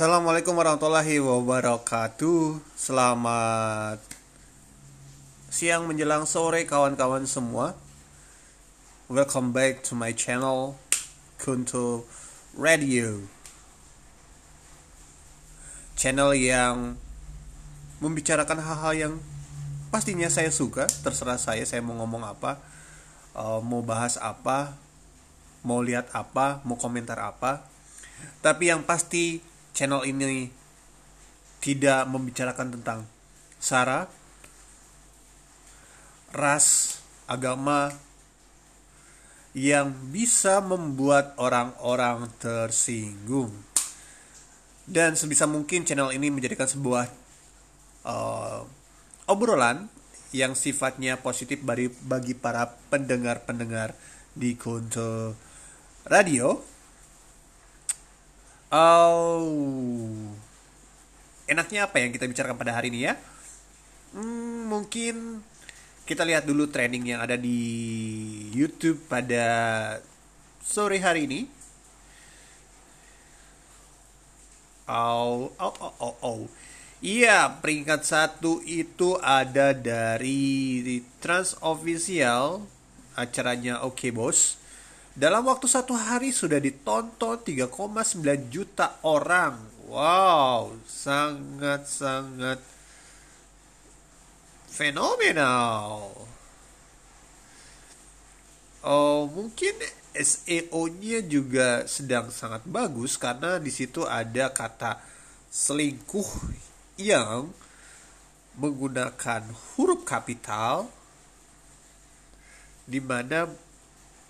Assalamualaikum warahmatullahi wabarakatuh. Selamat siang menjelang sore kawan-kawan semua. Welcome back to my channel Kunto Radio. Channel yang membicarakan hal-hal yang pastinya saya suka, terserah saya saya mau ngomong apa, uh, mau bahas apa, mau lihat apa, mau komentar apa. Tapi yang pasti channel ini tidak membicarakan tentang sara, ras, agama yang bisa membuat orang-orang tersinggung. Dan sebisa mungkin channel ini menjadikan sebuah uh, obrolan yang sifatnya positif bagi, para pendengar-pendengar di Kunto Radio Oh, enaknya apa yang kita bicarakan pada hari ini ya? Hmm, mungkin kita lihat dulu trending yang ada di YouTube pada sore hari ini. Oh, oh, oh, oh, oh. Iya, peringkat satu itu ada dari Trans Official acaranya Oke okay, Bos dalam waktu satu hari sudah ditonton 3,9 juta orang. Wow, sangat-sangat fenomenal. Oh, mungkin SEO-nya juga sedang sangat bagus karena di situ ada kata selingkuh yang menggunakan huruf kapital di mana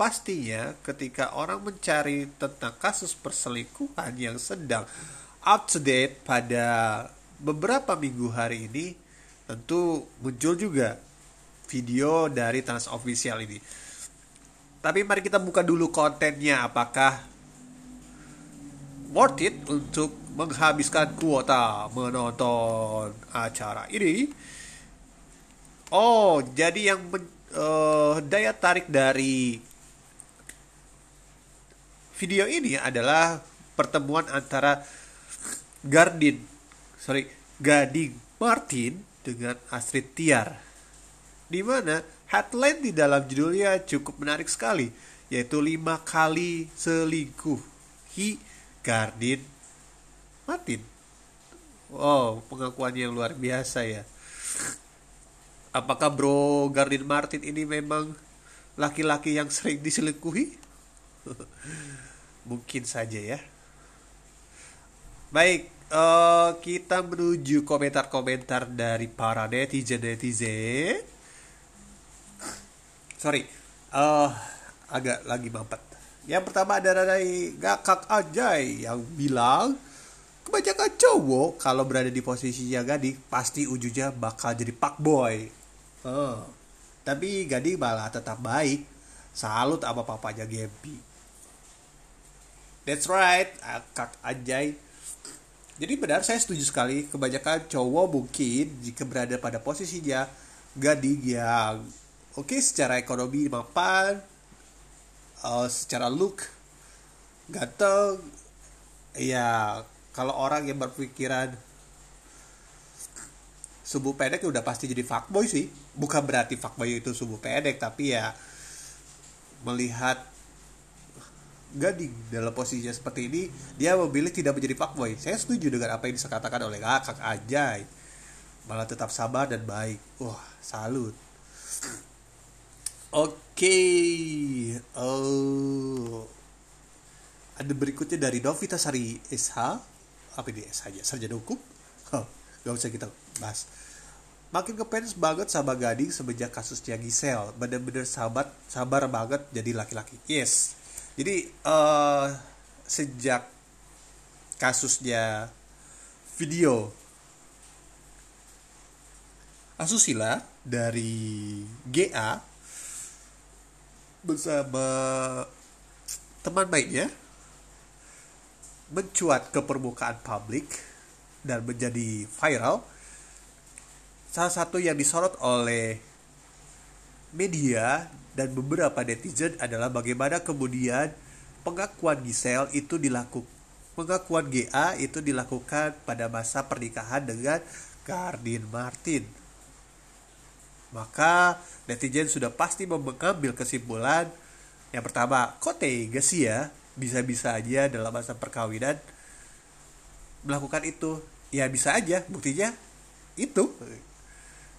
Pastinya ketika orang mencari tentang kasus perselingkuhan yang sedang up to date pada beberapa minggu hari ini, tentu muncul juga video dari Trans Official ini. Tapi mari kita buka dulu kontennya apakah worth it untuk menghabiskan kuota menonton acara ini. Oh, jadi yang uh, daya tarik dari video ini adalah pertemuan antara Gardin, sorry, Gading Martin dengan Astrid Tiar. Di mana headline di dalam judulnya cukup menarik sekali, yaitu lima kali selingkuh Hi Gardin Martin. Wow, pengakuan yang luar biasa ya. Apakah bro Gardin Martin ini memang laki-laki yang sering diselingkuhi? Mungkin saja ya. Baik, uh, kita menuju komentar-komentar dari para netizen-netizen. Sorry, uh, agak lagi mampet. Yang pertama ada dari Gakak Ajay yang bilang kebanyakan cowok kalau berada di posisinya gading pasti ujungnya bakal jadi pak boy. Uh, tapi gading malah tetap baik. Salut apa papanya Gempi. That's right, Kak Ajay. Jadi benar saya setuju sekali kebanyakan cowok mungkin jika berada pada posisinya gading yang oke okay, secara ekonomi mapan, uh, secara look ganteng, ya kalau orang yang berpikiran subuh pendek udah pasti jadi fuckboy sih. Bukan berarti fuckboy itu subuh pendek, tapi ya melihat Gading dalam posisinya seperti ini dia memilih tidak menjadi fuckboy. Saya setuju dengan apa yang dikatakan oleh kakak Ajay. Malah tetap sabar dan baik. Wah salut. Oke. Oh. Ada berikutnya dari Novita Sari SH apa ini? SH aja? Sarjana hukum? Gak usah kita bahas. Makin ngefans banget sama Gading semenjak kasusnya Gisel bener-bener sahabat sabar banget jadi laki-laki. Yes jadi uh, sejak kasusnya video asusila dari GA bersama teman baiknya mencuat ke permukaan publik dan menjadi viral. Salah satu yang disorot oleh media dan beberapa netizen adalah bagaimana kemudian pengakuan Giselle itu dilakukan pengakuan GA itu dilakukan pada masa pernikahan dengan Gardin Martin. Maka netizen sudah pasti mengambil kesimpulan yang pertama, kok tega ya bisa-bisa aja dalam masa perkawinan melakukan itu. Ya bisa aja, buktinya itu.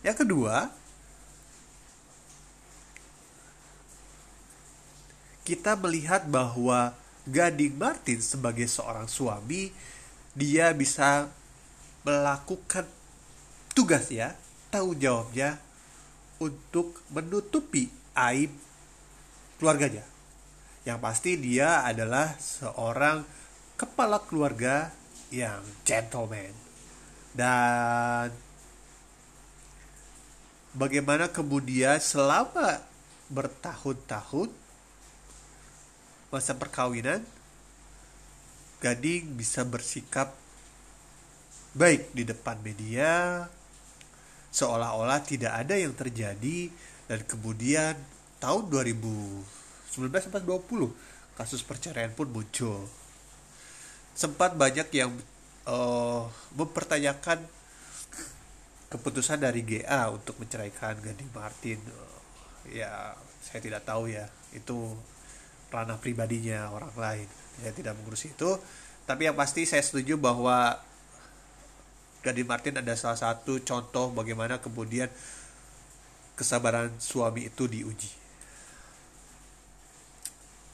Yang kedua, kita melihat bahwa Gading Martin sebagai seorang suami dia bisa melakukan tugas ya tanggung jawabnya untuk menutupi aib keluarganya. Yang pasti dia adalah seorang kepala keluarga yang gentleman. Dan bagaimana kemudian selama bertahun-tahun masa perkawinan Gading bisa bersikap baik di depan media seolah-olah tidak ada yang terjadi. Dan kemudian tahun 2019 sampai 20 kasus perceraian pun muncul. Sempat banyak yang uh, mempertanyakan keputusan dari GA untuk menceraikan Gading Martin. Uh, ya saya tidak tahu ya itu ranah pribadinya orang lain. Saya tidak mengurusi itu. Tapi yang pasti saya setuju bahwa Gadin Martin ada salah satu contoh bagaimana kemudian kesabaran suami itu diuji.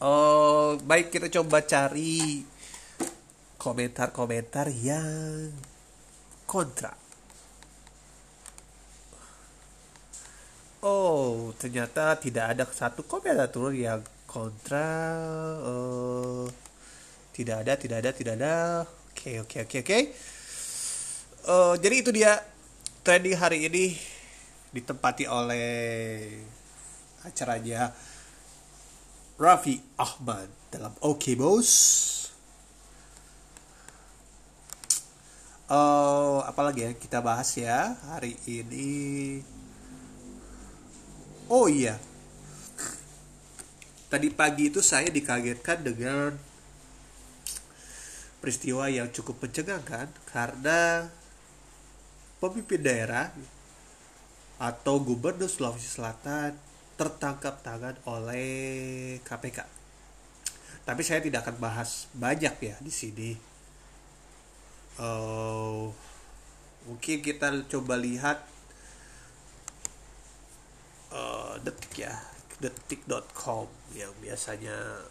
Oh baik kita coba cari komentar-komentar yang kontra. Oh ternyata tidak ada satu komentator yang kontra uh, tidak ada tidak ada tidak ada. Oke oke oke oke. Uh, jadi itu dia trending hari ini ditempati oleh acaranya Raffi Ahmad dalam Oke okay, Bos uh, apalagi ya kita bahas ya hari ini? Oh iya tadi pagi itu saya dikagetkan dengan peristiwa yang cukup mencengangkan karena pemimpin daerah atau gubernur Sulawesi Selatan tertangkap tangan oleh KPK. Tapi saya tidak akan bahas banyak ya di sini. Uh, mungkin kita coba lihat uh, detik ya detik.com yang biasanya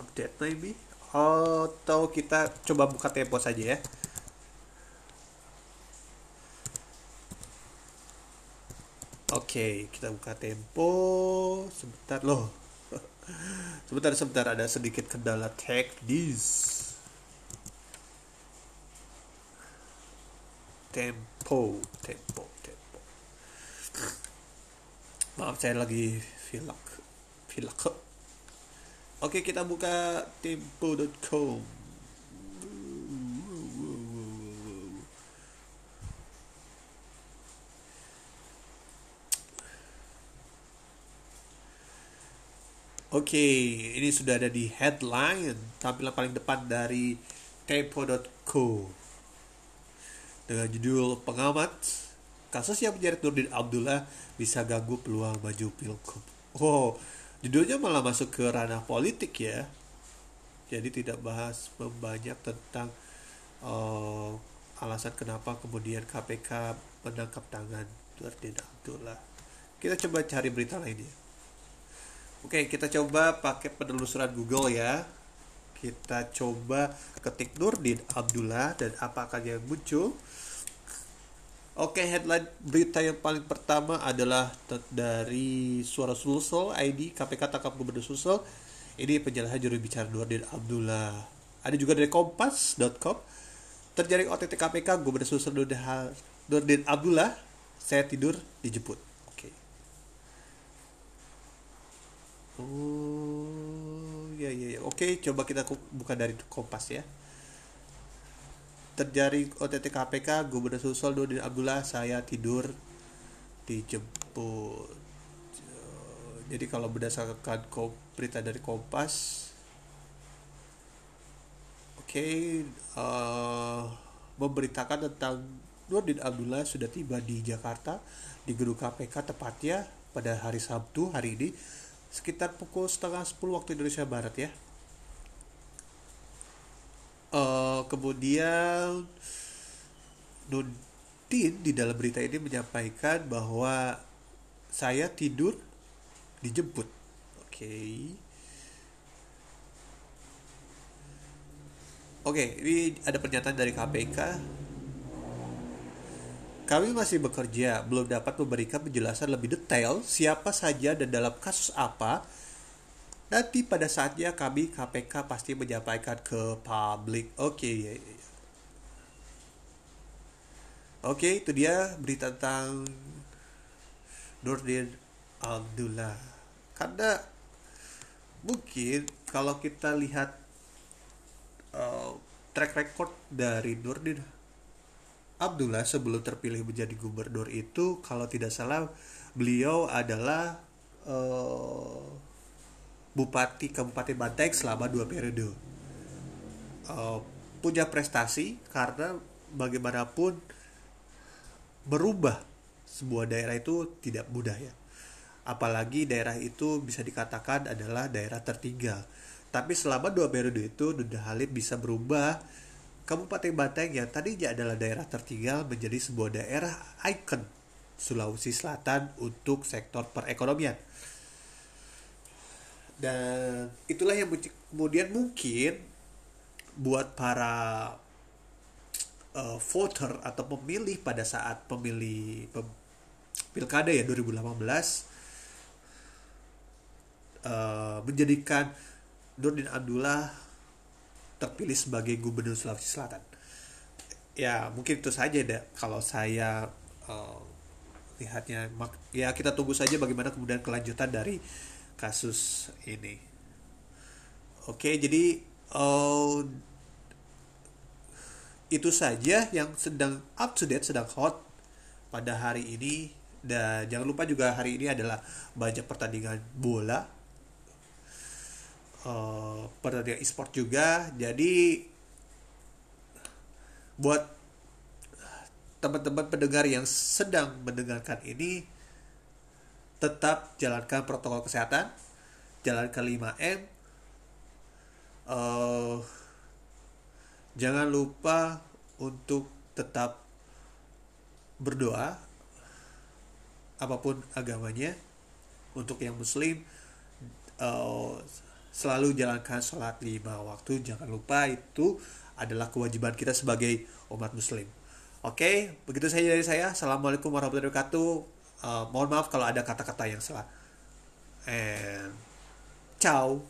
update maybe atau kita coba buka tempo saja ya Oke, kita buka tempo sebentar loh. sebentar sebentar ada sedikit kendala teknis. Tempo, tempo. Maaf saya lagi Filak. Filak Oke kita buka tempo.com Oke, ini sudah ada di headline tampilan paling depan dari tempo.co dengan judul pengamat kasus yang menyeret Nurdin Abdullah bisa ganggu peluang maju pilgub. Oh, judulnya malah masuk ke ranah politik ya. Jadi tidak bahas banyak tentang uh, alasan kenapa kemudian KPK menangkap tangan Nurdin Abdullah. Kita coba cari berita lainnya. Oke, kita coba pakai penelusuran Google ya. Kita coba ketik Nurdin Abdullah dan apakah yang muncul? Oke, headline berita yang paling pertama adalah dari Suara Sulsel ID KPK tangkap Gubernur Sulsel. Ini penjelasan juru bicara Nurdin Abdullah. Ada juga dari kompas.com. Terjaring OTT KPK Gubernur Sulsel Nurdin Abdullah. Saya tidur dijemput. Oke. Oh, ya ya ya. Oke, coba kita buka dari Kompas ya terjadi OTT KPK Gubernur Sulsel Nurdin Abdullah saya tidur dijemput jadi kalau berdasarkan berita dari Kompas oke okay, uh, memberitakan tentang Nurdin Abdullah sudah tiba di Jakarta di gedung KPK tepatnya pada hari Sabtu hari ini sekitar pukul setengah 10 waktu Indonesia Barat ya. Uh, kemudian Nurdin di dalam berita ini menyampaikan bahwa saya tidur dijemput. Oke. Okay Oke, ini ada pernyataan dari KPK. Kami masih bekerja, belum dapat memberikan penjelasan lebih detail siapa saja dan dalam kasus apa. Nanti pada saatnya kami KPK pasti menyampaikan ke publik. Oke, ya, ya. Oke, itu dia berita tentang Nurdin Abdullah. Karena mungkin kalau kita lihat uh, track record dari Nurdin Abdullah sebelum terpilih menjadi gubernur itu kalau tidak salah beliau adalah uh, bupati Kabupaten Bantaeng selama dua periode. Uh, punya prestasi karena bagaimanapun berubah sebuah daerah itu tidak mudah ya. Apalagi daerah itu bisa dikatakan adalah daerah tertinggal. Tapi selama dua periode itu Nunda Halim bisa berubah. Kabupaten Bantaeng yang tadinya adalah daerah tertinggal menjadi sebuah daerah ikon Sulawesi Selatan untuk sektor perekonomian. Dan itulah yang kemudian mungkin buat para uh, voter atau pemilih pada saat pemilih pem, pilkada ya 2018 uh, menjadikan Nurdin Abdullah terpilih sebagai gubernur Sulawesi Selatan. Ya mungkin itu saja deh kalau saya uh, lihatnya. Ya kita tunggu saja bagaimana kemudian kelanjutan dari kasus ini. Oke jadi uh, itu saja yang sedang up to date, sedang hot pada hari ini. Dan jangan lupa juga hari ini adalah banyak pertandingan bola uh, pertandingan e-sport juga jadi buat teman-teman pendengar yang sedang mendengarkan ini tetap jalankan protokol kesehatan jalankan 5M uh, jangan lupa untuk tetap berdoa apa pun agamanya untuk yang muslim uh, selalu jalankan sholat lima waktu. Jangan lupa itu adalah kewajiban kita sebagai umat muslim. Oke begitu saja dari saya. Assalamualaikum warahmatullahi wabarakatuh uh, mohon maaf kalau ada kata-kata yang salah. And ciao